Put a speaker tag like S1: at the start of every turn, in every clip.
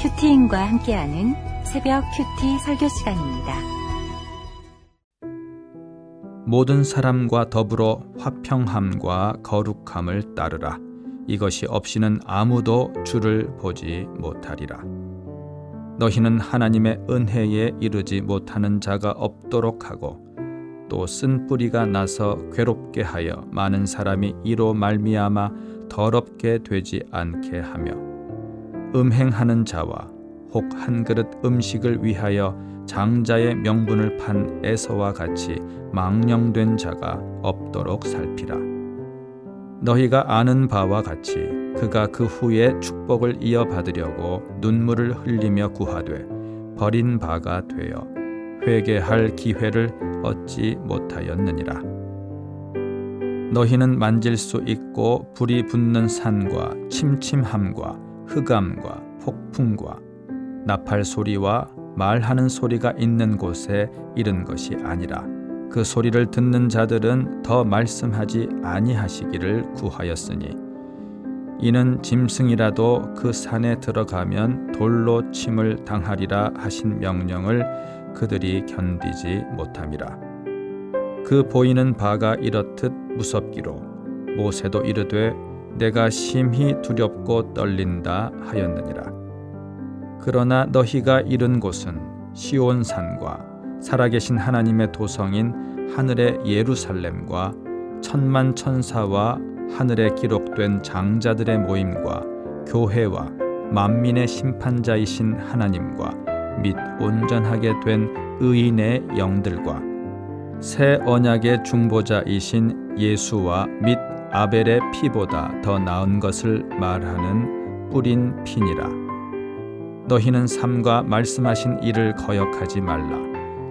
S1: 큐티인과 함께하는 새벽 큐티 설교 시간입니다.
S2: 모든 사람과 더불어 화평함과 거룩함을 따르라. 이것이 없이는 아무도 주를 보지 못하리라. 너희는 하나님의 은혜에 이르지 못하는 자가 없도록 하고 또 쓴 뿌리가 나서 괴롭게 하여 많은 사람이 이로 말미암아 더럽게 되지 않게 하며 음행하는 자와 혹 한 그릇 음식을 위하여 장자의 명분을 판 에서와 같이 망령된 자가 없도록 살피라. 너희가 아는 바와 같이 그가 그 후에 축복을 이어받으려고 눈물을 흘리며 구하되 버린 바가 되어 회개할 기회를 얻지 못하였느니라. 너희는 만질 수 있고 불이 붙는 산과 침침함과 흑암과 폭풍과 나팔 소리와 말하는 소리가 있는 곳에 이른 것이 아니라 그 소리를 듣는 자들은 더 말씀하지 아니하시기를 구하였으니 이는 짐승이라도 그 산에 들어가면 돌로 침을 당하리라 하신 명령을 그들이 견디지 못함이라. 그 보이는 바가 이렇듯 무섭기로 모세도 이르되 내가 심히 두렵고 떨린다 하였느니라. 그러나 너희가 이른 곳은 시온 산과 살아계신 하나님의 도성인 하늘의 예루살렘과 천만 천사와 하늘에 기록된 장자들의 모임과 교회와 만민의 심판자이신 하나님과 및 온전하게 된 의인의 영들과 새 언약의 중보자이신 예수와 및 아벨의 피보다 더 나은 것을 말하는 뿌린 피니라. 너희는 삼가 말씀하신 일을 거역하지 말라.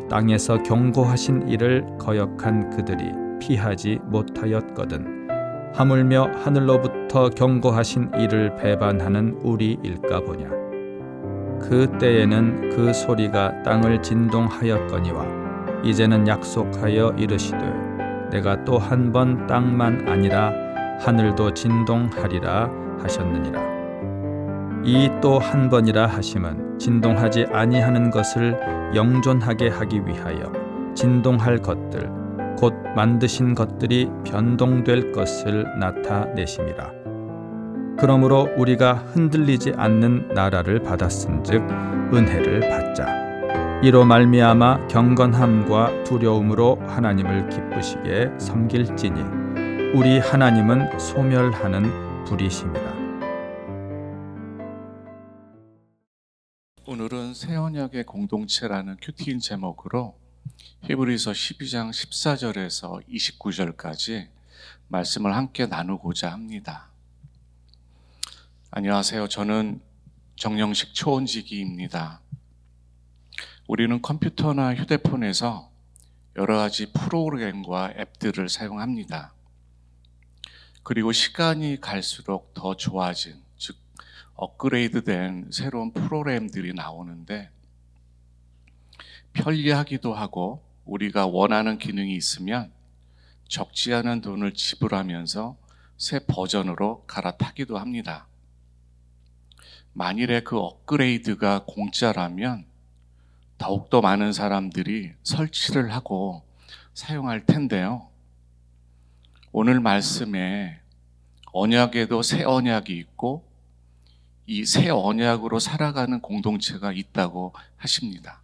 S2: 땅에서 경고하신 일을 거역한 그들이 피하지 못하였거든. 하물며 하늘로부터 경고하신 일을 배반하는 우리일까 보냐. 그 때에는 그 소리가 땅을 진동하였거니와 이제는 약속하여 이르시되 내가 또 한 번 땅만 아니라 하늘도 진동하리라 하셨느니라. 이 또 한 번이라 하심은 진동하지 아니하는 것을 영존하게 하기 위하여 진동할 것들 곧 만드신 것들이 변동될 것을 나타내심이라. 그러므로 우리가 흔들리지 않는 나라를 받았은즉 은혜를 받자. 이로 말미암아 경건함과 두려움으로 하나님을 기쁘시게 섬길지니 우리 하나님은 소멸하는 불이심이라.
S3: 오늘은 새 언약의 공동체라는 큐티인 제목으로 히브리서 12장 14절에서 29절까지 말씀을 함께 나누고자 합니다. 안녕하세요. 저는 정영식 초원지기입니다. 우리는 컴퓨터나 휴대폰에서 여러 가지 프로그램과 앱들을 사용합니다. 그리고 시간이 갈수록 더 좋아진, 즉, 업그레이드된 새로운 프로그램들이 나오는데, 편리하기도 하고, 우리가 원하는 기능이 있으면 적지 않은 돈을 지불하면서 새 버전으로 갈아타기도 합니다. 만일에 그 업그레이드가 공짜라면 더욱더 많은 사람들이 설치를 하고 사용할 텐데요. 오늘 말씀에 언약에도 새 언약이 있고 이 새 언약으로 살아가는 공동체가 있다고 하십니다.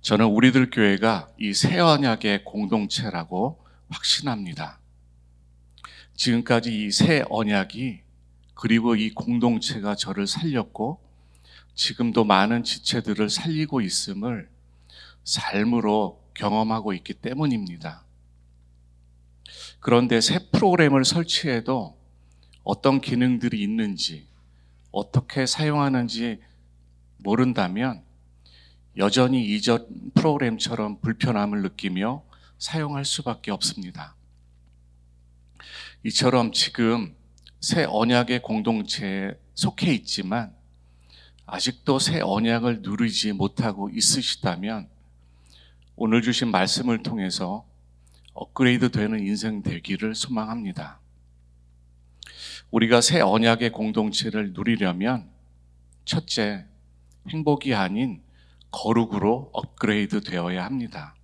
S3: 저는 우리들 교회가 이 새 언약의 공동체라고 확신합니다. 지금까지 이 새 언약이 그리고 이 공동체가 저를 살렸고 지금도 많은 지체들을 살리고 있음을 삶으로 경험하고 있기 때문입니다. 그런데 새 프로그램을 설치해도 어떤 기능들이 있는지, 어떻게 사용하는지 모른다면 여전히 이전 프로그램처럼 불편함을 느끼며 사용할 수밖에 없습니다. 이처럼 지금 새 언약의 공동체에 속해 있지만 아직도 새 언약을 누리지 못하고 있으시다면 오늘 주신 말씀을 통해서 업그레이드 되는 인생 되기를 소망합니다. 우리가 새 언약의 공동체를 누리려면 첫째, 행복이 아닌 거룩으로 업그레이드 되어야 합니다.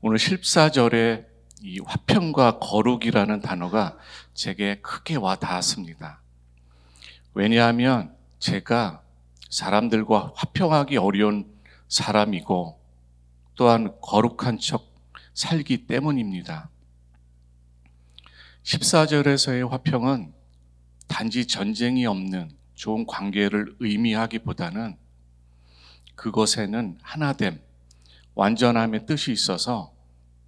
S3: 오늘 14절에 이 화평과 거룩이라는 단어가 제게 크게 와 닿았습니다. 왜냐하면 제가 사람들과 화평하기 어려운 사람이고 또한 거룩한 척 살기 때문입니다. 14절에서의 화평은 단지 전쟁이 없는 좋은 관계를 의미하기보다는 그것에는 하나됨, 완전함의 뜻이 있어서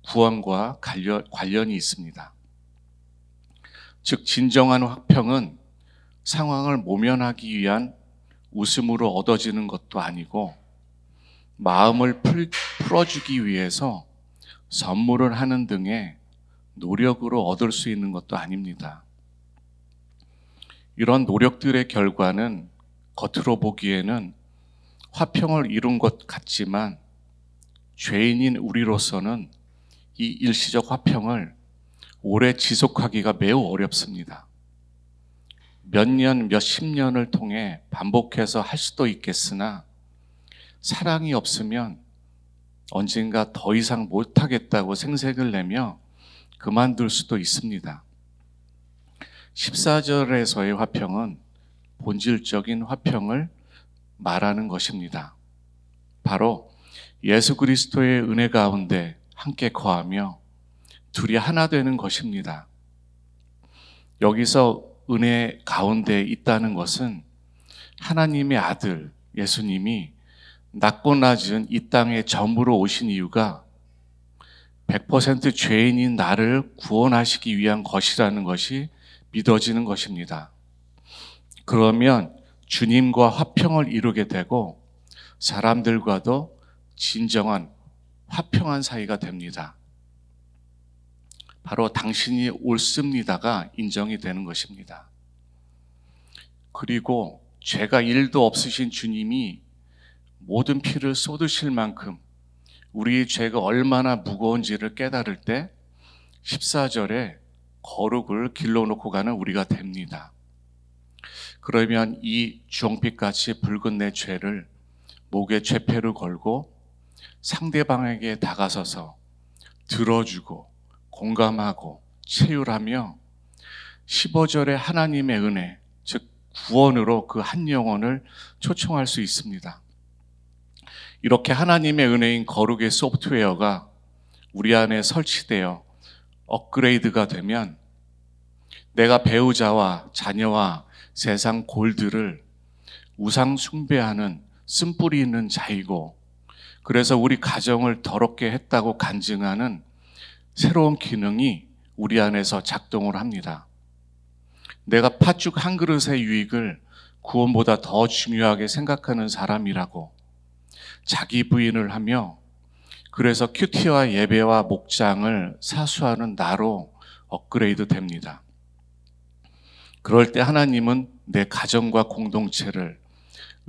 S3: 구원과 관련, 이 있습니다. 즉, 진정한 화평은 상황을 모면하기 위한 웃음으로 얻어지는 것도 아니고 마음을 풀어주기 위해서 선물을 하는 등의 노력으로 얻을 수 있는 것도 아닙니다. 이런 노력들의 결과는 겉으로 보기에는 화평을 이룬 것 같지만 죄인인 우리로서는 이 일시적 화평을 오래 지속하기가 매우 어렵습니다. 몇 년, 몇 십 년을 통해 반복해서 할 수도 있겠으나 사랑이 없으면 언젠가 더 이상 못하겠다고 생색을 내며 그만둘 수도 있습니다. 14절에서의 화평은 본질적인 화평을 말하는 것입니다. 바로 예수 그리스도의 은혜 가운데 함께 거하며 둘이 하나 되는 것입니다. 여기서 은혜 가운데 있다는 것은 하나님의 아들 예수님이 낮고 낮은 이 땅에 점으로 오신 이유가 100% 죄인인 나를 구원하시기 위한 것이라는 것이 믿어지는 것입니다. 그러면 주님과 화평을 이루게 되고 사람들과도 진정한 화평한 사이가 됩니다. 바로 당신이 옳습니다가 인정이 되는 것입니다. 그리고 죄가 일도 없으신 주님이 모든 피를 쏟으실 만큼 우리의 죄가 얼마나 무거운지를 깨달을 때 14절에 거룩을 길러놓고 가는 우리가 됩니다. 그러면 이 주홍빛같이 붉은 내 죄를 목에 죄패를 걸고 상대방에게 다가서서 들어주고 공감하고 체휼하며 15절에 하나님의 은혜, 즉 구원으로 그 한 영혼을 초청할 수 있습니다. 이렇게 하나님의 은혜인 거룩의 소프트웨어가 우리 안에 설치되어 업그레이드가 되면 내가 배우자와 자녀와 세상 골들을 우상 숭배하는 쓴뿌리 있는 자이고 그래서 우리 가정을 더럽게 했다고 간증하는 새로운 기능이 우리 안에서 작동을 합니다. 내가 팥죽 한 그릇의 유익을 구원보다 더 중요하게 생각하는 사람이라고 자기 부인을 하며 그래서 큐티와 예배와 목장을 사수하는 나로 업그레이드 됩니다. 그럴 때 하나님은 내 가정과 공동체를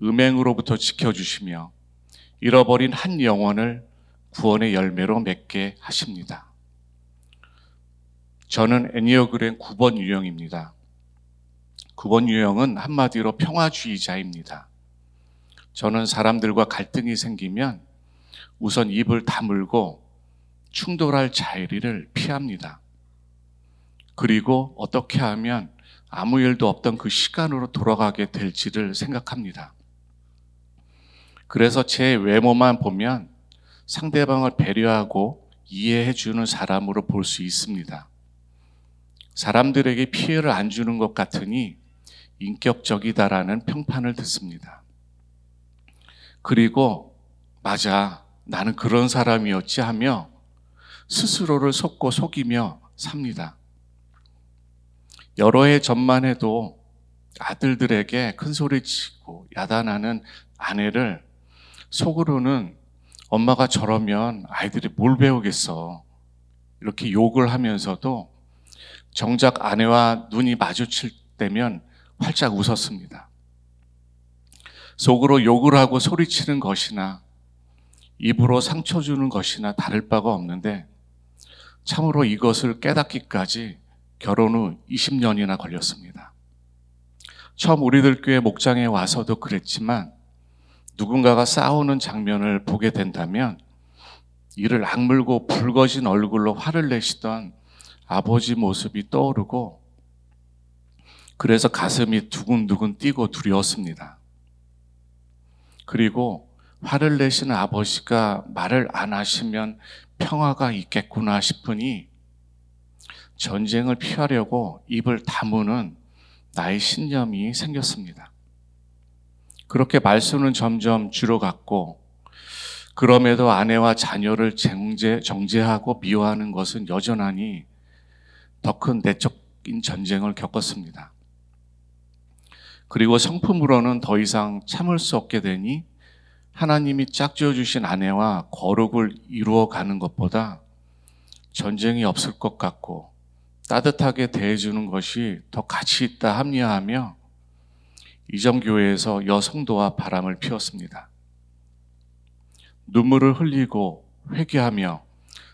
S3: 음행으로부터 지켜주시며 잃어버린 한 영혼을 구원의 열매로 맺게 하십니다. 저는 애니어그램 9번 유형입니다. 9번 유형은 한마디로 평화주의자입니다. 저는 사람들과 갈등이 생기면 우선 입을 다물고 충돌할 자리를 피합니다. 그리고 어떻게 하면 아무 일도 없던 그 시간으로 돌아가게 될지를 생각합니다. 그래서 제 외모만 보면 상대방을 배려하고 이해해 주는 사람으로 볼 수 있습니다. 사람들에게 피해를 안 주는 것 같으니 인격적이다라는 평판을 듣습니다. 그리고 맞아 나는 그런 사람이었지 하며 스스로를 속고 속이며 삽니다. 여러 해 전만 해도 아들들에게 큰 소리 치고 야단하는 아내를 속으로는 엄마가 저러면 아이들이 뭘 배우겠어. 이렇게 욕을 하면서도 정작 아내와 눈이 마주칠 때면 활짝 웃었습니다. 속으로 욕을 하고 소리치는 것이나 입으로 상처 주는 것이나 다를 바가 없는데 참으로 이것을 깨닫기까지 결혼 후 20년이나 걸렸습니다. 처음 우리들 교회 목장에 와서도 그랬지만 누군가가 싸우는 장면을 보게 된다면 이를 악물고 붉어진 얼굴로 화를 내시던 아버지 모습이 떠오르고 그래서 가슴이 두근두근 뛰고 두려웠습니다. 그리고 화를 내시는 아버지가 말을 안 하시면 평화가 있겠구나 싶으니 전쟁을 피하려고 입을 다무는 나의 신념이 생겼습니다. 그렇게 말수는 점점 줄어갔고 그럼에도 아내와 자녀를 정제, 정제하고 미워하는 것은 여전하니 더 큰 내적인 전쟁을 겪었습니다. 그리고 성품으로는 더 이상 참을 수 없게 되니 하나님이 짝지어 주신 아내와 거룩을 이루어 가는 것보다 전쟁이 없을 것 같고 따뜻하게 대해주는 것이 더 가치 있다 합리화하며 이점교회에서 여성도와 바람을 피웠습니다. 눈물을 흘리고 회개하며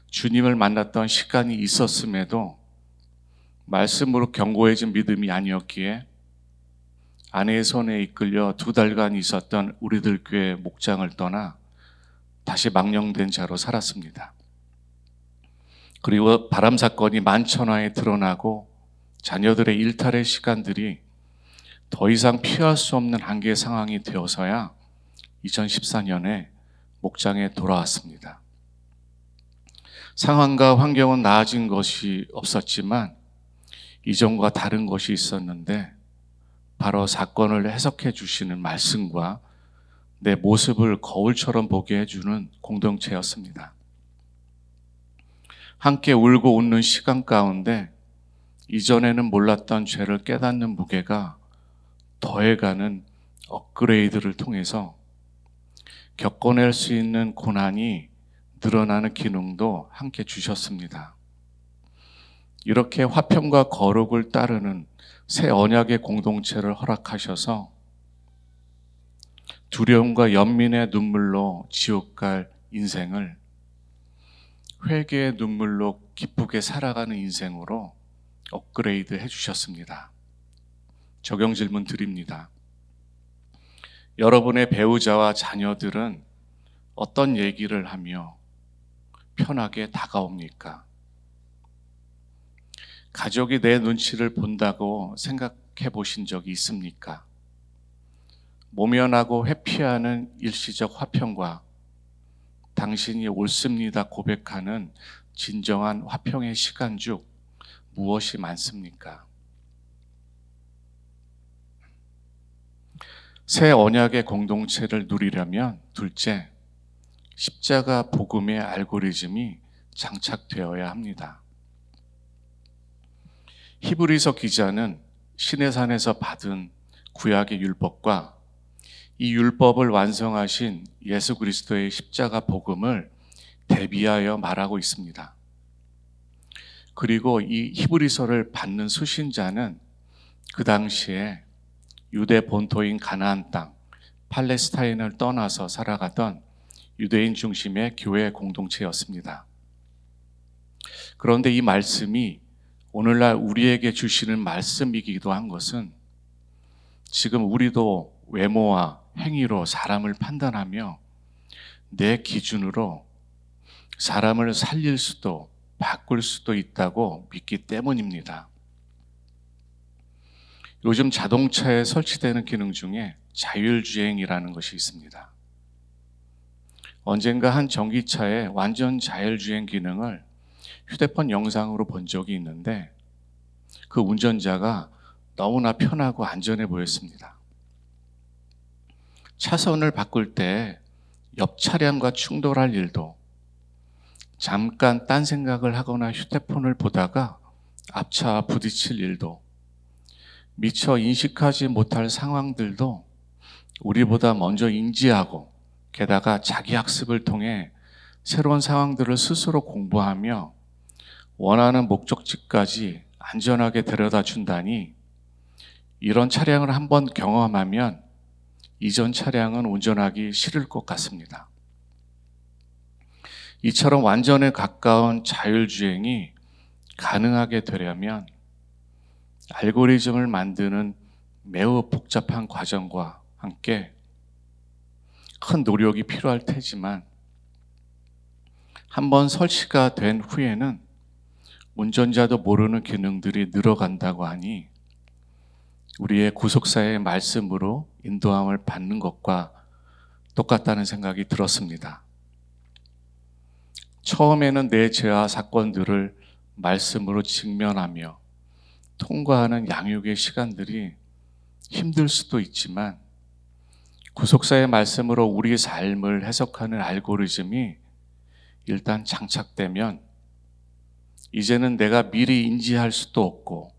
S3: 주님을 만났던 시간이 있었음에도 말씀으로 견고해진 믿음이 아니었기에 아내의 손에 이끌려 두 달간 있었던 우리들 교회 목장을 떠나 다시 망령된 자로 살았습니다. 그리고 바람 사건이 만천하에 드러나고 자녀들의 일탈의 시간들이 더 이상 피할 수 없는 한계 상황이 되어서야 2014년에 목장에 돌아왔습니다. 상황과 환경은 나아진 것이 없었지만 이전과 다른 것이 있었는데 바로 사건을 해석해 주시는 말씀과 내 모습을 거울처럼 보게 해주는 공동체였습니다. 함께 울고 웃는 시간 가운데 이전에는 몰랐던 죄를 깨닫는 무게가 더해가는 업그레이드를 통해서 겪어낼 수 있는 고난이 늘어나는 기능도 함께 주셨습니다. 이렇게 화평과 거룩을 따르는 새 언약의 공동체를 허락하셔서 두려움과 연민의 눈물로 지옥 갈 인생을 회개의 눈물로 기쁘게 살아가는 인생으로 업그레이드 해주셨습니다. 적용 질문 드립니다. 여러분의 배우자와 자녀들은 어떤 얘기를 하며 편하게 다가옵니까? 가족이 내 눈치를 본다고 생각해 보신 적이 있습니까? 모면하고 회피하는 일시적 화평과 당신이 옳습니다 고백하는 진정한 화평의 시간 중 무엇이 많습니까? 새 언약의 공동체를 누리려면 둘째, 십자가 복음의 알고리즘이 장착되어야 합니다. 히브리서 기자는 시내산에서 받은 구약의 율법과 이 율법을 완성하신 예수 그리스도의 십자가 복음을 대비하여 말하고 있습니다. 그리고 이 히브리서를 받는 수신자는 그 당시에 유대 본토인 가나안 땅, 팔레스타인을 떠나서 살아가던 유대인 중심의 교회 공동체였습니다. 그런데 이 말씀이 오늘날 우리에게 주시는 말씀이기도 한 것은 지금 우리도 외모와 행위로 사람을 판단하며 내 기준으로 사람을 살릴 수도 바꿀 수도 있다고 믿기 때문입니다. 요즘 자동차에 설치되는 기능 중에 자율주행이라는 것이 있습니다. 언젠가 한 전기차의 완전 자율주행 기능을 휴대폰 영상으로 본 적이 있는데 그 운전자가 너무나 편하고 안전해 보였습니다. 차선을 바꿀 때 옆 차량과 충돌할 일도 잠깐 딴 생각을 하거나 휴대폰을 보다가 앞차 부딪힐 일도 미처 인식하지 못할 상황들도 우리보다 먼저 인지하고 게다가 자기 학습을 통해 새로운 상황들을 스스로 공부하며 원하는 목적지까지 안전하게 데려다 준다니 이런 차량을 한번 경험하면 이전 차량은 운전하기 싫을 것 같습니다. 이처럼 완전에 가까운 자율주행이 가능하게 되려면 알고리즘을 만드는 매우 복잡한 과정과 함께 큰 노력이 필요할 테지만 한번 설치가 된 후에는 운전자도 모르는 기능들이 늘어간다고 하니 우리의 구속사의 말씀으로 인도함을 받는 것과 똑같다는 생각이 들었습니다. 처음에는 내 죄와 사건들을 말씀으로 직면하며 통과하는 양육의 시간들이 힘들 수도 있지만 구속사의 말씀으로 우리의 삶을 해석하는 알고리즘이 일단 장착되면 이제는 내가 미리 인지할 수도 없고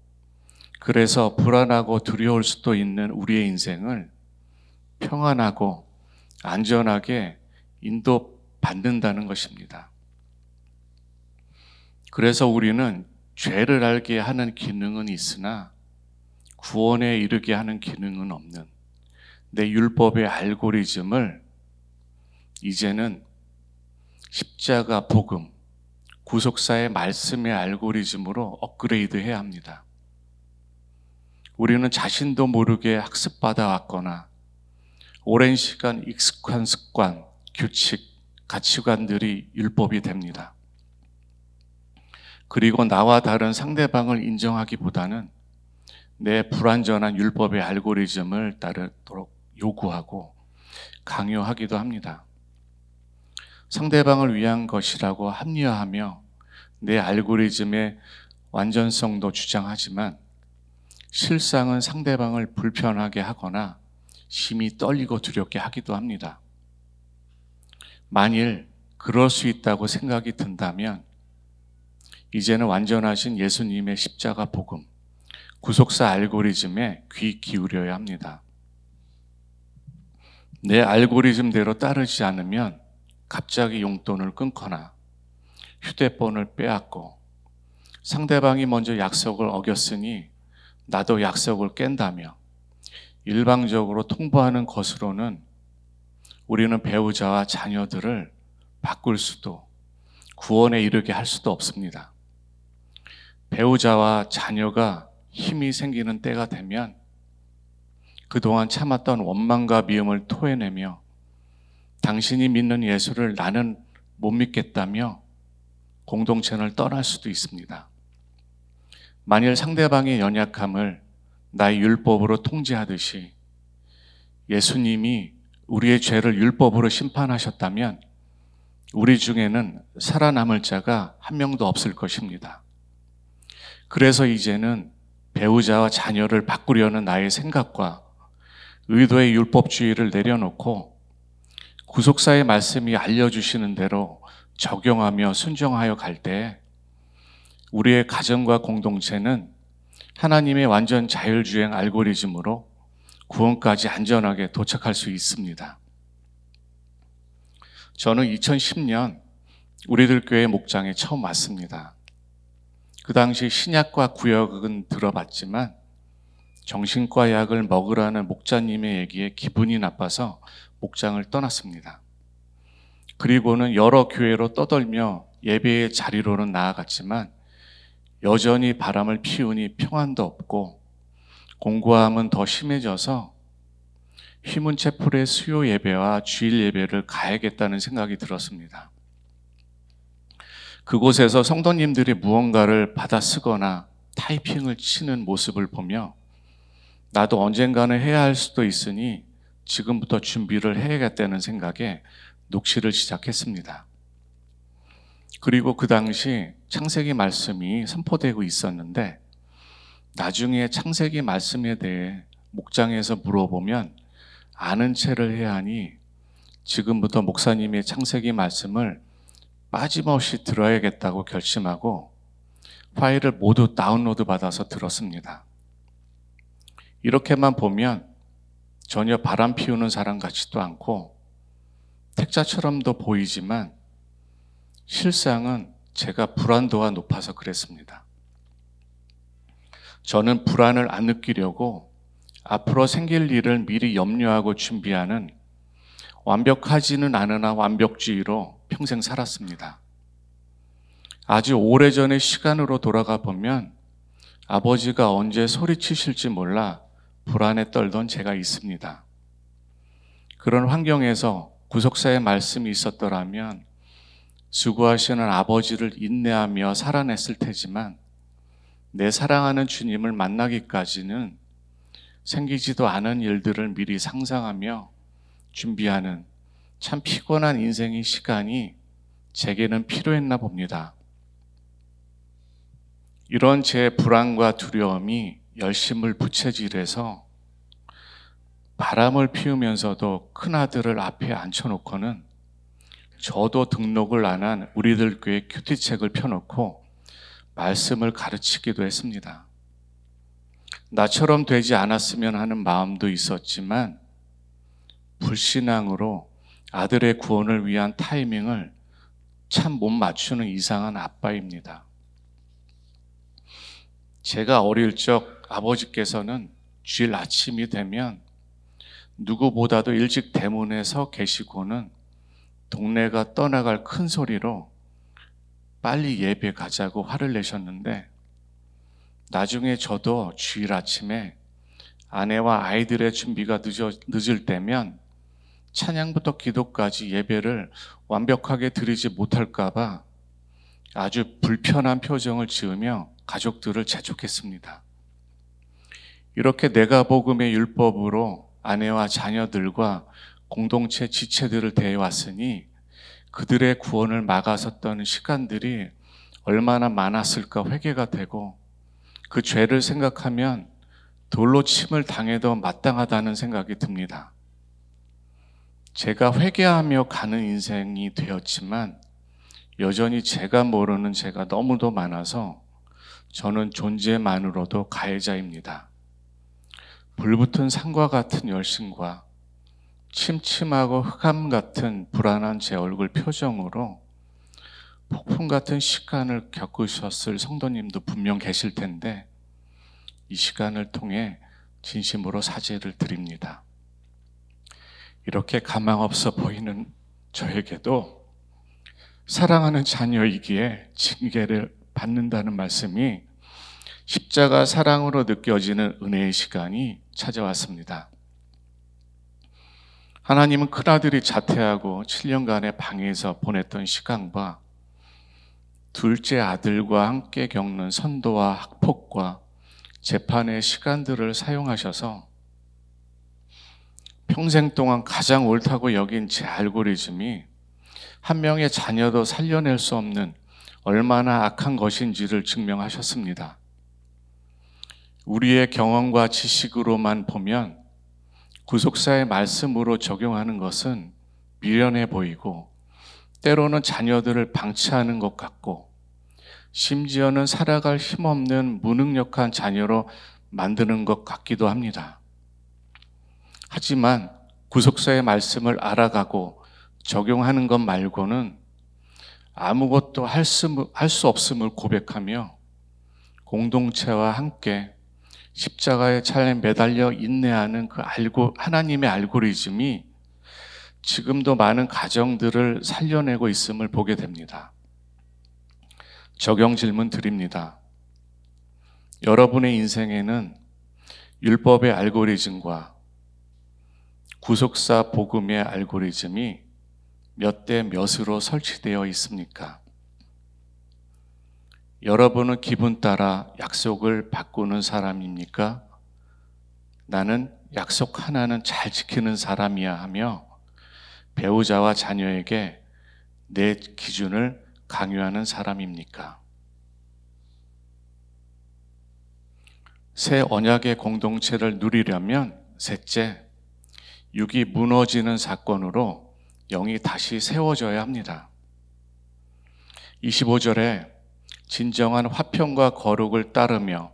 S3: 그래서 불안하고 두려울 수도 있는 우리의 인생을 평안하고 안전하게 인도받는다는 것입니다. 그래서 우리는 죄를 알게 하는 기능은 있으나 구원에 이르게 하는 기능은 없는 내 율법의 알고리즘을 이제는 십자가 복음, 구속사의 말씀의 알고리즘으로 업그레이드 해야 합니다. 우리는 자신도 모르게 학습받아 왔거나 오랜 시간 익숙한 습관, 규칙, 가치관들이 율법이 됩니다. 그리고 나와 다른 상대방을 인정하기보다는 내 불완전한 율법의 알고리즘을 따르도록 요구하고 강요하기도 합니다. 상대방을 위한 것이라고 합리화하며 내 알고리즘의 완전성도 주장하지만 실상은 상대방을 불편하게 하거나 심히 떨리고 두렵게 하기도 합니다. 만일 그럴 수 있다고 생각이 든다면 이제는 완전하신 예수님의 십자가 복음, 구속사 알고리즘에 귀 기울여야 합니다. 내 알고리즘대로 따르지 않으면 갑자기 용돈을 끊거나 휴대폰을 빼앗고 상대방이 먼저 약속을 어겼으니 나도 약속을 깬다며 일방적으로 통보하는 것으로는 우리는 배우자와 자녀들을 바꿀 수도 구원에 이르게 할 수도 없습니다. 배우자와 자녀가 힘이 생기는 때가 되면 그동안 참았던 원망과 미움을 토해내며 당신이 믿는 예수를 나는 못 믿겠다며 공동체를 떠날 수도 있습니다. 만일 상대방의 연약함을 나의 율법으로 통제하듯이 예수님이 우리의 죄를 율법으로 심판하셨다면 우리 중에는 살아남을 자가 한 명도 없을 것입니다. 그래서 이제는 배우자와 자녀를 바꾸려는 나의 생각과 의도의 율법주의를 내려놓고 구속사의 말씀이 알려주시는 대로 적용하며 순종하여 갈 때 우리의 가정과 공동체는 하나님의 완전 자율주행 알고리즘으로 구원까지 안전하게 도착할 수 있습니다. 저는 2010년 우리들 교회 목장에 처음 왔습니다. 그 당시 신약과 구역은 들어봤지만 정신과 약을 먹으라는 목자님의 얘기에 기분이 나빠서 목장을 떠났습니다. 그리고는 여러 교회로 떠돌며 예배의 자리로는 나아갔지만 여전히 바람을 피우니 평안도 없고 공고함은 더 심해져서 휘문체풀의 수요 예배와 주일 예배를 가야겠다는 생각이 들었습니다. 그곳에서 성도님들이 무언가를 받아 쓰거나 타이핑을 치는 모습을 보며 나도 언젠가는 해야 할 수도 있으니 지금부터 준비를 해야겠다는 생각에 녹시를 시작했습니다. 그리고 그 당시 창세기 말씀이 선포되고 있었는데 나중에 창세기 말씀에 대해 목장에서 물어보면 아는 채를 해야 하니 지금부터 목사님의 창세기 말씀을 빠짐없이 들어야겠다고 결심하고 파일을 모두 다운로드 받아서 들었습니다. 이렇게만 보면 전혀 바람 피우는 사람 같지도 않고 택자처럼도 보이지만 실상은 제가 불안도가 높아서 그랬습니다. 저는 불안을 안 느끼려고 앞으로 생길 일을 미리 염려하고 준비하는 완벽하지는 않으나 완벽주의로 평생 살았습니다. 아주 오래전의 시간으로 돌아가 보면 아버지가 언제 소리치실지 몰라 불안에 떨던 제가 있습니다. 그런 환경에서 구속사의 말씀이 있었더라면 수고하시는 아버지를 인내하며 살아냈을 테지만 내 사랑하는 주님을 만나기까지는 생기지도 않은 일들을 미리 상상하며 준비하는 참 피곤한 인생의 시간이 제게는 필요했나 봅니다. 이런 제 불안과 두려움이 열심을 부채질해서 바람을 피우면서도 큰 아들을 앞에 앉혀놓고는 저도 등록을 안 한 우리들 교회 큐티책을 펴놓고 말씀을 가르치기도 했습니다. 나처럼 되지 않았으면 하는 마음도 있었지만 불신앙으로 아들의 구원을 위한 타이밍을 참 못 맞추는 이상한 아빠입니다. 제가 어릴 적 아버지께서는 주일 아침이 되면 누구보다도 일찍 대문에 서 계시고는 동네가 떠나갈 큰 소리로 빨리 예배 가자고 화를 내셨는데 나중에 저도 주일 아침에 아내와 아이들의 준비가 늦어, 늦을 때면 찬양부터 기도까지 예배를 완벽하게 드리지 못할까봐 아주 불편한 표정을 지으며 가족들을 재촉했습니다. 이렇게 내가 복음의 율법으로 아내와 자녀들과 공동체 지체들을 대해왔으니 그들의 구원을 막아섰던 시간들이 얼마나 많았을까 회개가 되고 그 죄를 생각하면 돌로 침을 당해도 마땅하다는 생각이 듭니다. 제가 회개하며 가는 인생이 되었지만 여전히 제가 모르는 제가 너무도 많아서 저는 존재만으로도 가해자입니다. 불붙은 산과 같은 열심과 침침하고 흑암 같은 불안한 제 얼굴 표정으로 폭풍 같은 시간을 겪으셨을 성도님도 분명 계실 텐데 이 시간을 통해 진심으로 사죄를 드립니다. 이렇게 가망 없어 보이는 저에게도 사랑하는 자녀이기에 징계를 받는다는 말씀이 십자가 사랑으로 느껴지는 은혜의 시간이 찾아왔습니다. 하나님은 큰아들이 자퇴하고 7년간의 방에서 보냈던 시간과 둘째 아들과 함께 겪는 선도와 학폭과 재판의 시간들을 사용하셔서 평생 동안 가장 옳다고 여긴 제 알고리즘이 한 명의 자녀도 살려낼 수 없는 얼마나 악한 것인지를 증명하셨습니다. 우리의 경험과 지식으로만 보면 구속사의 말씀으로 적용하는 것은 미련해 보이고 때로는 자녀들을 방치하는 것 같고 심지어는 살아갈 힘없는 무능력한 자녀로 만드는 것 같기도 합니다. 하지만 구속사의 말씀을 알아가고 적용하는 것 말고는 아무것도 할 수 없음을 고백하며 공동체와 함께 십자가의 차에 매달려 인내하는 그 알고 하나님의 알고리즘이 지금도 많은 가정들을 살려내고 있음을 보게 됩니다. 적용 질문 드립니다. 여러분의 인생에는 율법의 알고리즘과 구속사 복음의 알고리즘이 몇 대 몇으로 설치되어 있습니까? 여러분은 기분 따라 약속을 바꾸는 사람입니까? 나는 약속 하나는 잘 지키는 사람이야 하며 배우자와 자녀에게 내 기준을 강요하는 사람입니까? 새 언약의 공동체를 누리려면 셋째, 육이 무너지는 사건으로 영이 다시 세워져야 합니다. 25절에 진정한 화평과 거룩을 따르며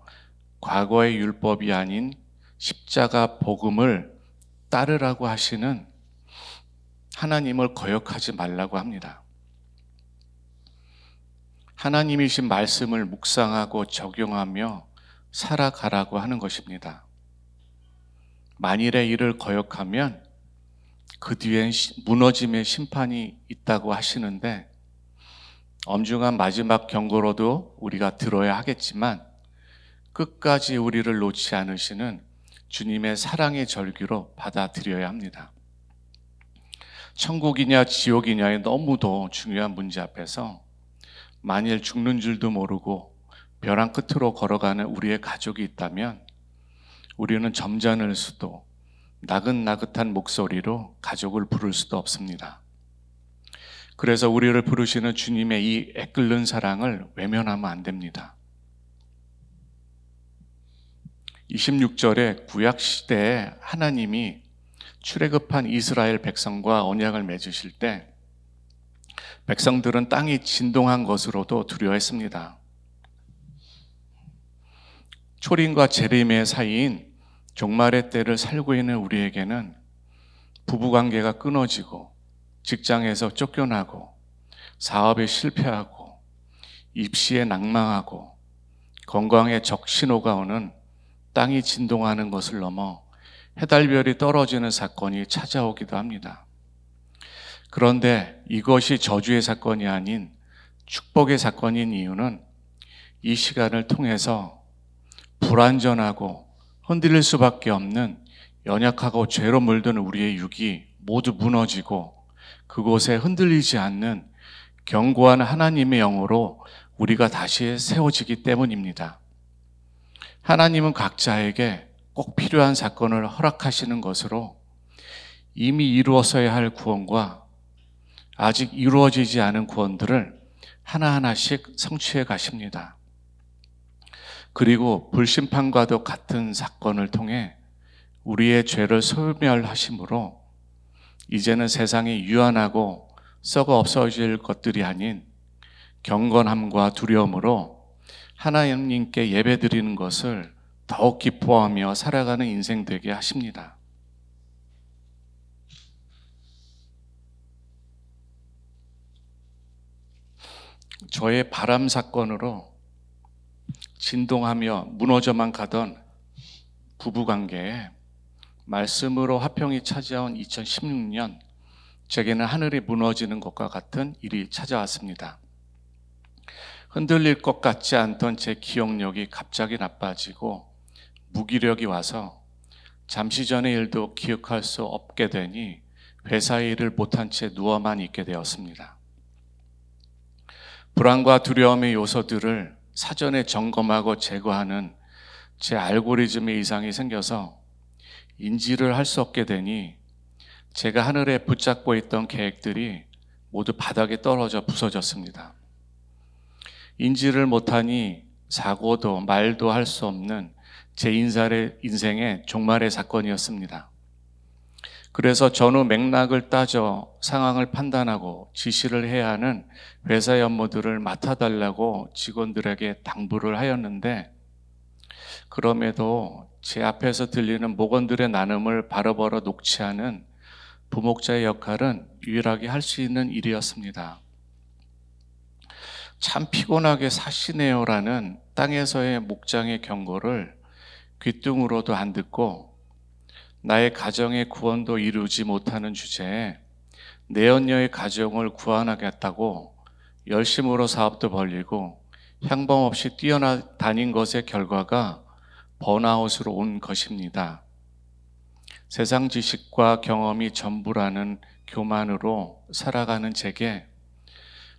S3: 과거의 율법이 아닌 십자가 복음을 따르라고 하시는 하나님을 거역하지 말라고 합니다. 하나님이신 말씀을 묵상하고 적용하며 살아가라고 하는 것입니다. 만일에 이를 거역하면 그 뒤엔 무너짐의 심판이 있다고 하시는데 엄중한 마지막 경고로도 우리가 들어야 하겠지만 끝까지 우리를 놓지 않으시는 주님의 사랑의 절규로 받아들여야 합니다. 천국이냐 지옥이냐에 너무도 중요한 문제 앞에서 만일 죽는 줄도 모르고 벼랑 끝으로 걸어가는 우리의 가족이 있다면 우리는 점잖을 수도 나긋나긋한 목소리로 가족을 부를 수도 없습니다. 그래서 우리를 부르시는 주님의 이 애끓는 사랑을 외면하면 안 됩니다. 26절에 구약 시대에 하나님이 출애굽한 이스라엘 백성과 언약을 맺으실 때 백성들은 땅이 진동한 것으로도 두려워했습니다. 초림과 재림의 사이인 종말의 때를 살고 있는 우리에게는 부부 관계가 끊어지고 직장에서 쫓겨나고 사업에 실패하고 입시에 낭망하고 건강에 적신호가 오는 땅이 진동하는 것을 넘어 해달별이 떨어지는 사건이 찾아오기도 합니다. 그런데 이것이 저주의 사건이 아닌 축복의 사건인 이유는 이 시간을 통해서 불완전하고 흔들릴 수밖에 없는 연약하고 죄로 물든 우리의 육이 모두 무너지고 그곳에 흔들리지 않는 견고한 하나님의 영으로 우리가 다시 세워지기 때문입니다. 하나님은 각자에게 꼭 필요한 사건을 허락하시는 것으로 이미 이루었어야 할 구원과 아직 이루어지지 않은 구원들을 하나하나씩 성취해 가십니다. 그리고 불심판과도 같은 사건을 통해 우리의 죄를 소멸하심으로 이제는 세상이 유한하고 썩어 없어질 것들이 아닌 경건함과 두려움으로 하나님께 예배 드리는 것을 더욱 기뻐하며 살아가는 인생 되게 하십니다. 저의 바람 사건으로 진동하며 무너져만 가던 부부 관계에 말씀으로 화평이 찾아온 2016년 제게는 하늘이 무너지는 것과 같은 일이 찾아왔습니다. 흔들릴 것 같지 않던 제 기억력이 갑자기 나빠지고 무기력이 와서 잠시 전의 일도 기억할 수 없게 되니 회사 일을 못한 채 누워만 있게 되었습니다. 불안과 두려움의 요소들을 사전에 점검하고 제거하는 제 알고리즘의 이상이 생겨서 인지를 할 수 없게 되니 제가 하늘에 붙잡고 있던 계획들이 모두 바닥에 떨어져 부서졌습니다. 인지를 못하니 사고도 말도 할 수 없는 제 인살의 인생의 종말의 사건이었습니다. 그래서 전후 맥락을 따져 상황을 판단하고 지시를 해야 하는 회사의 업무들을 맡아달라고 직원들에게 당부를 하였는데 그럼에도 제 앞에서 들리는 목원들의 나눔을 바로바로 녹취하는 부목자의 역할은 유일하게 할 수 있는 일이었습니다. 참 피곤하게 사시네요라는 땅에서의 목장의 경고를 귀뚱으로도 안 듣고 나의 가정의 구원도 이루지 못하는 주제에 내연녀의 가정을 구원하겠다고 열심으로 사업도 벌리고 향방 없이 뛰어다닌 것의 결과가 번아웃으로 온 것입니다. 세상 지식과 경험이 전부라는 교만으로 살아가는 제게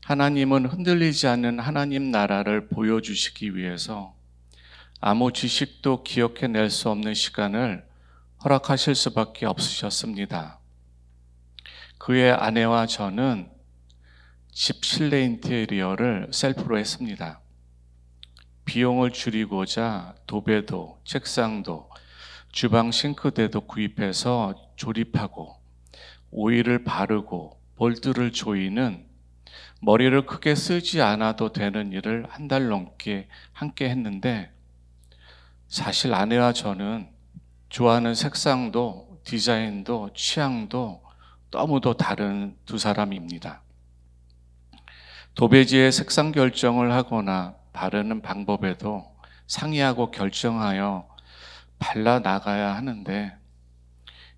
S3: 하나님은 흔들리지 않는 하나님 나라를 보여주시기 위해서 아무 지식도 기억해낼 수 없는 시간을 허락하실 수밖에 없으셨습니다. 그의 아내와 저는 집 실내 인테리어를 셀프로 했습니다. 비용을 줄이고자 도배도, 책상도, 주방 싱크대도 구입해서 조립하고 오일을 바르고 볼트를 조이는 머리를 크게 쓰지 않아도 되는 일을 한 달 넘게 함께 했는데 사실 아내와 저는 좋아하는 색상도 디자인도 취향도 너무도 다른 두 사람입니다. 도배지의 색상 결정을 하거나 바르는 방법에도 상의하고 결정하여 발라 나가야 하는데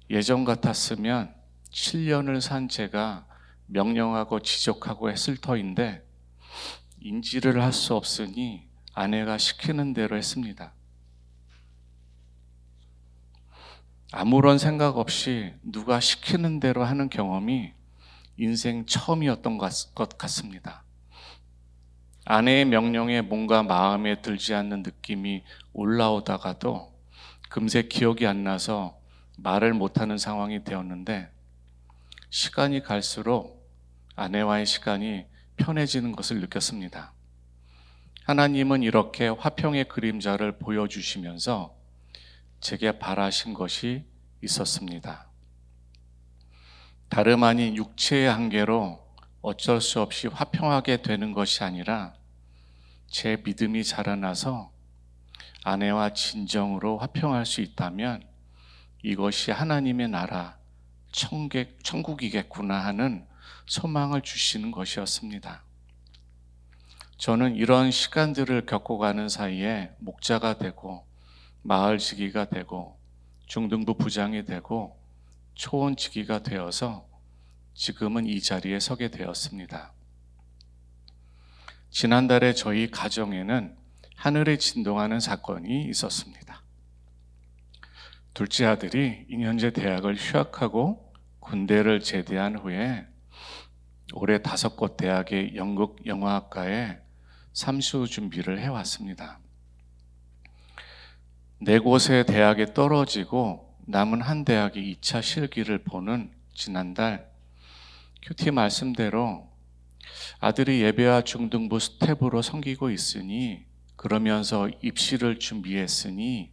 S3: 예전 같았으면 7년을 산 제가 명령하고 지적하고 했을 터인데 인지를 할 수 없으니 아내가 시키는 대로 했습니다. 아무런 생각 없이 누가 시키는 대로 하는 경험이 인생 처음이었던 것 같습니다. 아내의 명령에 뭔가 마음에 들지 않는 느낌이 올라오다가도 금세 기억이 안 나서 말을 못하는 상황이 되었는데 시간이 갈수록 아내와의 시간이 편해지는 것을 느꼈습니다. 하나님은 이렇게 화평의 그림자를 보여주시면서 제게 바라신 것이 있었습니다. 다름 아닌 육체의 한계로 어쩔 수 없이 화평하게 되는 것이 아니라 제 믿음이 자라나서 아내와 진정으로 화평할 수 있다면 이것이 하나님의 나라, 천객, 천국이겠구나 하는 소망을 주시는 것이었습니다. 저는 이런 시간들을 겪어가는 사이에 목자가 되고 마을 지기가 되고 중등부 부장이 되고 초원 지기가 되어서 지금은 이 자리에 서게 되었습니다. 지난달에 저희 가정에는 하늘에 진동하는 사건이 있었습니다. 둘째 아들이 2년제 대학을 휴학하고 군대를 제대한 후에 올해 다섯 곳 대학의 연극 영화학과에 삼수 준비를 해왔습니다. 네 곳의 대학에 떨어지고 남은 한 대학의 2차 실기를 보는 지난달 큐티 말씀대로 아들이 예배와 중등부 스태프로 섬기고 있으니 그러면서 입시를 준비했으니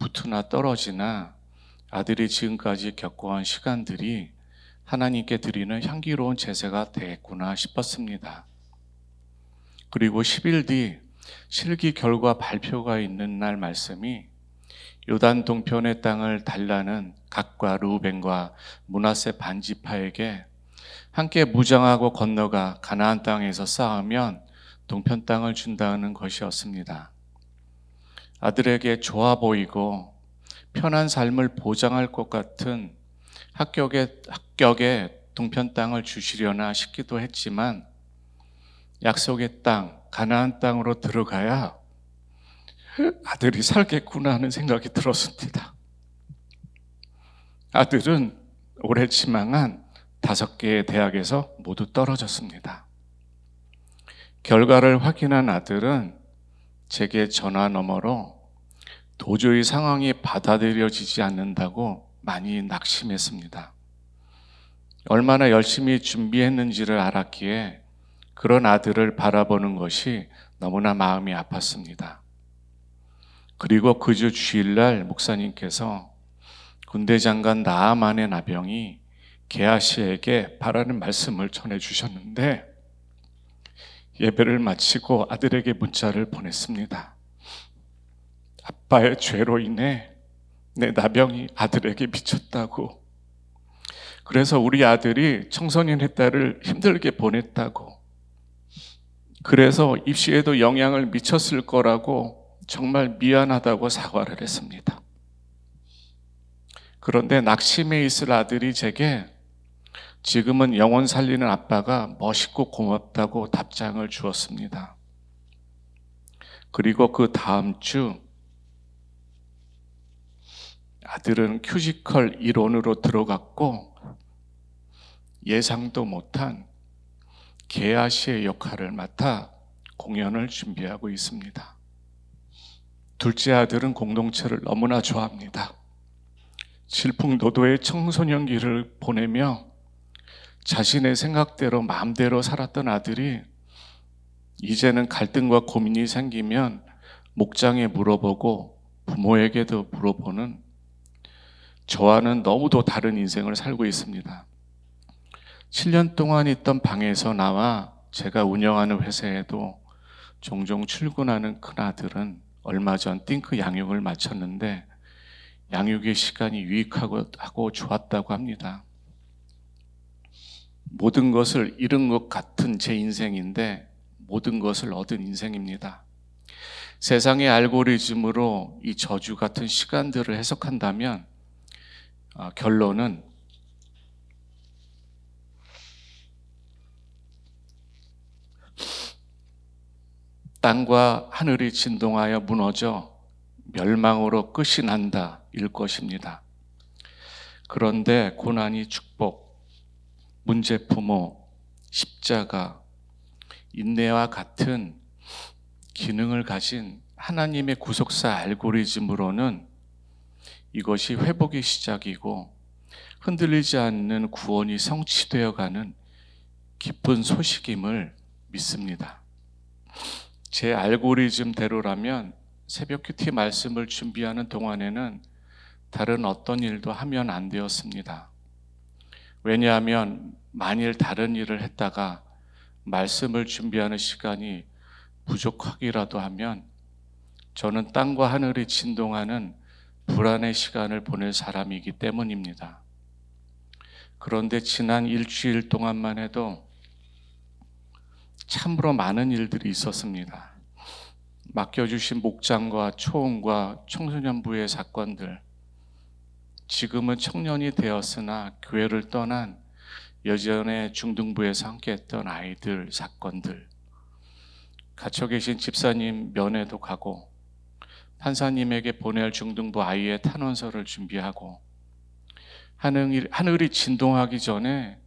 S3: 붙으나 떨어지나 아들이 지금까지 겪어온 시간들이 하나님께 드리는 향기로운 제사가 되겠구나 싶었습니다. 그리고 10일 뒤 실기 결과 발표가 있는 날 말씀이 요단 동편의 땅을 달라는 각과 루벤과 문하세 반지파에게 함께 무장하고 건너가 가나안 땅에서 싸우면 동편 땅을 준다는 것이었습니다. 아들에게 좋아 보이고 편한 삶을 보장할 것 같은 합격에, 합격에 동편 땅을 주시려나 싶기도 했지만 약속의 땅, 가나안 땅으로 들어가야 아들이 살겠구나 하는 생각이 들었습니다. 아들은 오래 지망한 다섯 개의 대학에서 모두 떨어졌습니다. 결과를 확인한 아들은 제게 전화 너머로 도저히 상황이 받아들여지지 않는다고 많이 낙심했습니다. 얼마나 열심히 준비했는지를 알았기에 그런 아들을 바라보는 것이 너무나 마음이 아팠습니다. 그리고 그 주 주일날 목사님께서 군대 장관 나아만의 나병이 게하시에게 바라는 말씀을 전해 주셨는데 예배를 마치고 아들에게 문자를 보냈습니다. 아빠의 죄로 인해 내 나병이 아들에게 미쳤다고. 그래서 우리 아들이 청소년의 딸을 힘들게 보냈다고. 그래서 입시에도 영향을 미쳤을 거라고 정말 미안하다고 사과를 했습니다. 그런데 낙심해 있을 아들이 제게 지금은 영혼 살리는 아빠가 멋있고 고맙다고 답장을 주었습니다. 그리고 그 다음 주 아들은 큐지컬 이론으로 들어갔고 예상도 못한 개아시의 역할을 맡아 공연을 준비하고 있습니다. 둘째 아들은 공동체를 너무나 좋아합니다. 질풍노도의 청소년기를 보내며 자신의 생각대로 마음대로 살았던 아들이 이제는 갈등과 고민이 생기면 목장에 물어보고 부모에게도 물어보는 저와는 너무도 다른 인생을 살고 있습니다. 7년 동안 있던 방에서 나와 제가 운영하는 회사에도 종종 출근하는 큰아들은 얼마 전 띵크 양육을 마쳤는데 양육의 시간이 유익하고 하고 좋았다고 합니다. 모든 것을 잃은 것 같은 제 인생인데 모든 것을 얻은 인생입니다. 세상의 알고리즘으로 이 저주 같은 시간들을 해석한다면 어, 결론은 땅과 하늘이 진동하여 무너져 멸망으로 끝이 난다 일 것입니다. 그런데 고난이 축복, 문제 부모, 십자가, 인내와 같은 기능을 가진 하나님의 구속사 알고리즘으로는 이것이 회복의 시작이고 흔들리지 않는 구원이 성취되어 가는 기쁜 소식임을 믿습니다. 제 알고리즘대로라면 새벽 큐티 말씀을 준비하는 동안에는 다른 어떤 일도 하면 안 되었습니다. 왜냐하면 만일 다른 일을 했다가 말씀을 준비하는 시간이 부족하기라도 하면 저는 땅과 하늘이 진동하는 불안의 시간을 보낼 사람이기 때문입니다. 그런데 지난 일주일 동안만 해도 참으로 많은 일들이 있었습니다. 맡겨주신 목장과 초원과 청소년부의 사건들, 지금은 청년이 되었으나 교회를 떠난 여전에 중등부에서 함께했던 아이들 사건들, 갇혀 계신 집사님 면회도 가고 판사님에게 보낼 중등부 아이의 탄원서를 준비하고 하늘이, 진동하기 전에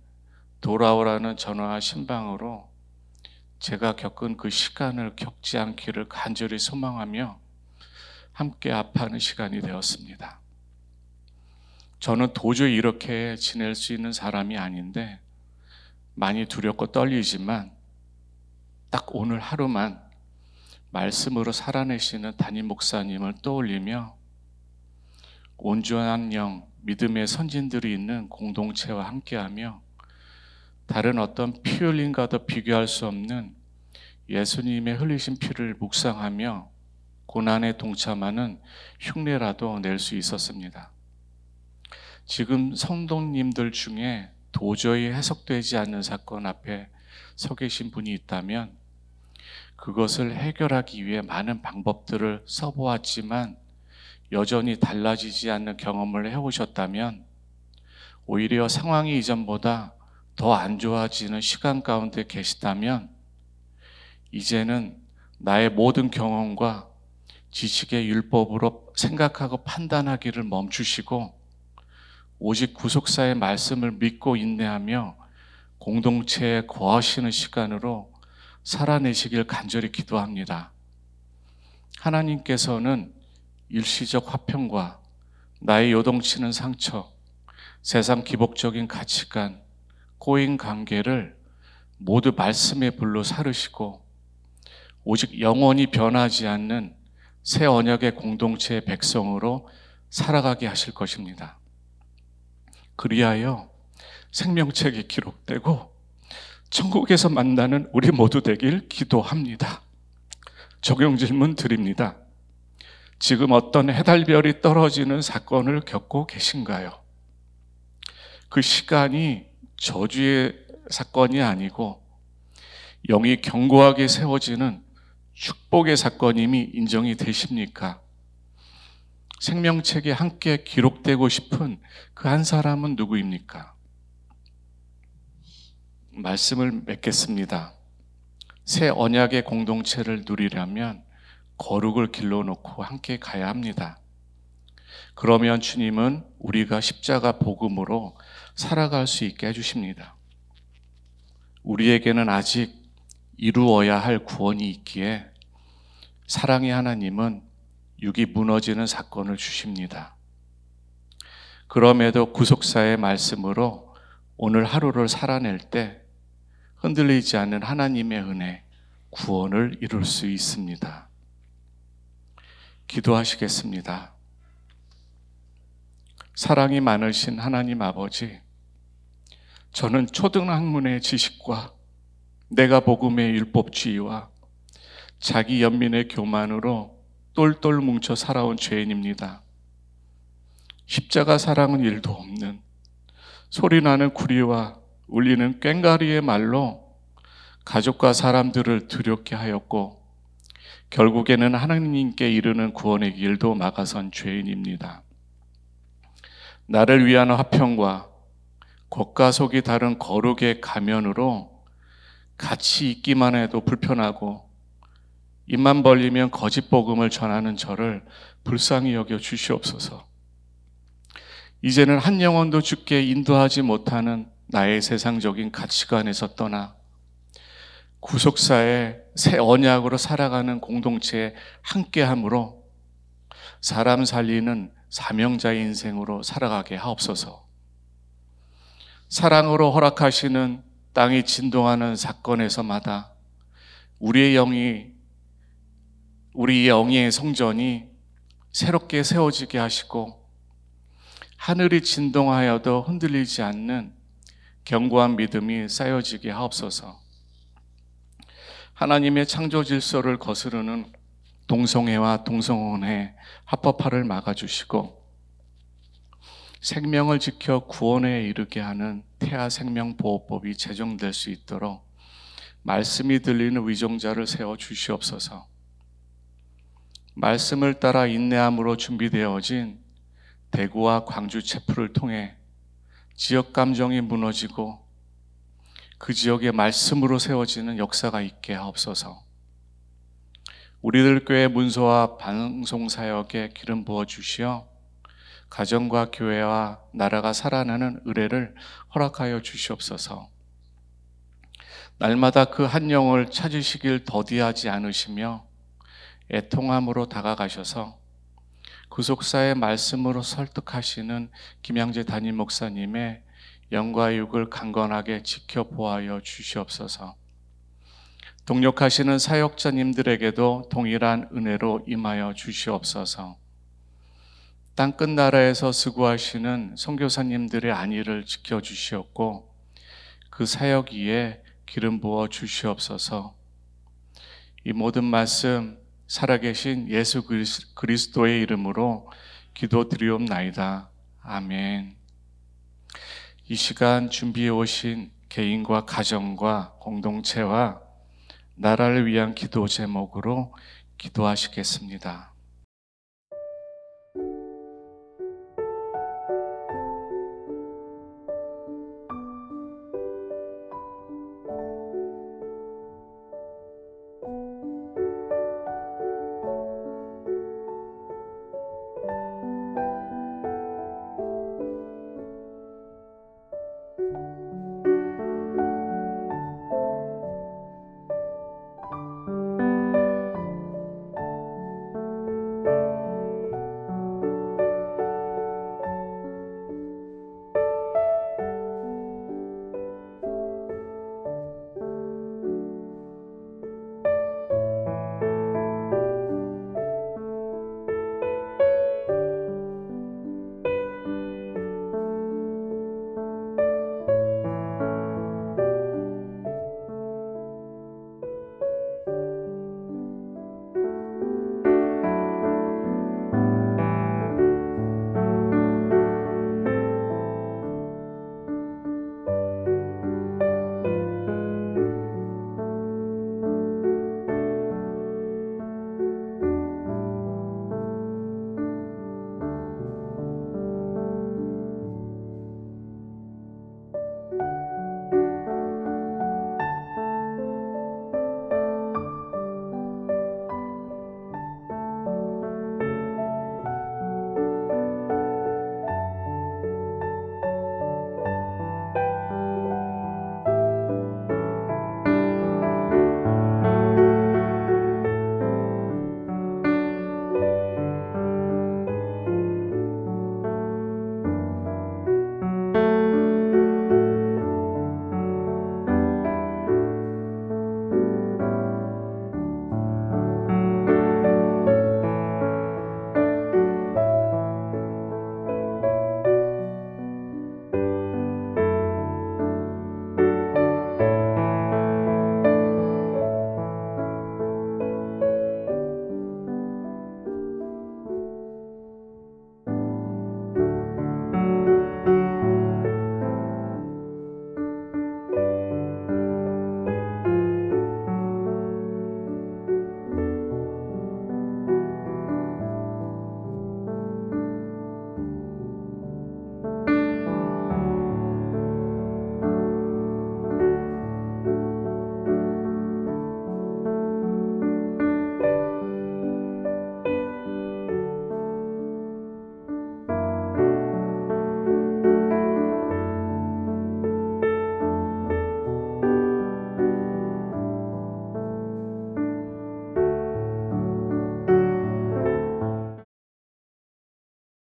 S3: 돌아오라는 전화와 신방으로 제가 겪은 그 시간을 겪지 않기를 간절히 소망하며 함께 아파하는 시간이 되었습니다. 저는 도저히 이렇게 지낼 수 있는 사람이 아닌데 많이 두렵고 떨리지만 딱 오늘 하루만 말씀으로 살아내시는 담임 목사님을 떠올리며 온전한 영, 믿음의 선진들이 있는 공동체와 함께하며 다른 어떤 피 흘림과도 비교할 수 없는 예수님의 흘리신 피를 묵상하며 고난에 동참하는 흉내라도 낼 수 있었습니다. 지금 성도님들 중에 도저히 해석되지 않는 사건 앞에 서 계신 분이 있다면 그것을 해결하기 위해 많은 방법들을 써보았지만 여전히 달라지지 않는 경험을 해오셨다면 오히려 상황이 이전보다 더 안 좋아지는 시간 가운데 계시다면 이제는 나의 모든 경험과 지식의 율법으로 생각하고 판단하기를 멈추시고 오직 구속사의 말씀을 믿고 인내하며 공동체에 거하시는 시간으로 살아내시길 간절히 기도합니다. 하나님께서는 일시적 화평과 나의 요동치는 상처, 세상 기복적인 가치관, 꼬인 관계를 모두 말씀의 불로 사르시고 오직 영원히 변하지 않는 새 언약의 공동체의 백성으로 살아가게 하실 것입니다. 그리하여 생명책이 기록되고 천국에서 만나는 우리 모두 되길 기도합니다. 적용 질문 드립니다. 지금 어떤 해달별이 떨어지는 사건을 겪고 계신가요? 그 시간이 저주의 사건이 아니고 영이 견고하게 세워지는 축복의 사건임이 인정이 되십니까? 생명책에 함께 기록되고 싶은 그 한 사람은 누구입니까? 말씀을 맺겠습니다. 새 언약의 공동체를 누리려면 거룩을 길러놓고 함께 가야 합니다. 그러면 주님은 우리가 십자가 복음으로 살아갈 수 있게 해주십니다. 우리에게는 아직 이루어야 할 구원이 있기에 사랑의 하나님은 육이 무너지는 사건을 주십니다. 그럼에도 구속사의 말씀으로 오늘 하루를 살아낼 때 흔들리지 않는 하나님의 은혜, 구원을 이룰 수 있습니다. 기도하시겠습니다. 사랑이 많으신 하나님 아버지, 저는 초등학문의 지식과 내가 복음의 율법주의와 자기 연민의 교만으로 똘똘 뭉쳐 살아온 죄인입니다. 십자가 사랑은 일도 없는 소리나는 구리와 울리는 꽹가리의 말로 가족과 사람들을 두렵게 하였고 결국에는 하나님께 이르는 구원의 길도 막아선 죄인입니다. 나를 위한 화평과 겉과 속이 다른 거룩의 가면으로 같이 있기만 해도 불편하고 입만 벌리면 거짓 복음을 전하는 저를 불쌍히 여겨 주시옵소서. 이제는 한 영혼도 죽게 인도하지 못하는 나의 세상적인 가치관에서 떠나 구속사의 새 언약으로 살아가는 공동체에 함께함으로 사람 살리는 사명자의 인생으로 살아가게 하옵소서. 사랑으로 허락하시는 땅이 진동하는 사건에서마다 우리의 영이 우리 영의 성전이 새롭게 세워지게 하시고 하늘이 진동하여도 흔들리지 않는 견고한 믿음이 쌓여지게 하옵소서. 하나님의 창조 질서를 거스르는 동성애와 동성혼의 합법화를 막아주시고 생명을 지켜 구원에 이르게 하는 태아 생명 보호법이 제정될 수 있도록 말씀이 들리는 위종자를 세워 주시옵소서. 말씀을 따라 인내함으로 준비되어진 대구와 광주 체프를 통해 지역 감정이 무너지고 그 지역의 말씀으로 세워지는 역사가 있게 하옵소서. 우리들 교회 문서와 방송 사역에 기름 부어 주시어 가정과 교회와 나라가 살아나는 의뢰를 허락하여 주시옵소서. 날마다 그 한 영을 찾으시길 더디하지 않으시며 애통함으로 다가가셔서 구속사의 말씀으로 설득하시는 김양재 담임 목사님의 영과 육을 강건하게 지켜보아여 주시옵소서. 동력하시는 사역자님들에게도 동일한 은혜로 임하여 주시옵소서. 땅 끝 나라에서 수고하시는 선교사님들의 안위를 지켜 주시옵고 그 사역 위에 기름 부어 주시옵소서. 이 모든 말씀 살아계신 예수 그리스도의 이름으로 기도드리옵나이다. 아멘. 이 시간 준비해 오신 개인과 가정과 공동체와 나라를 위한 기도 제목으로 기도하시겠습니다.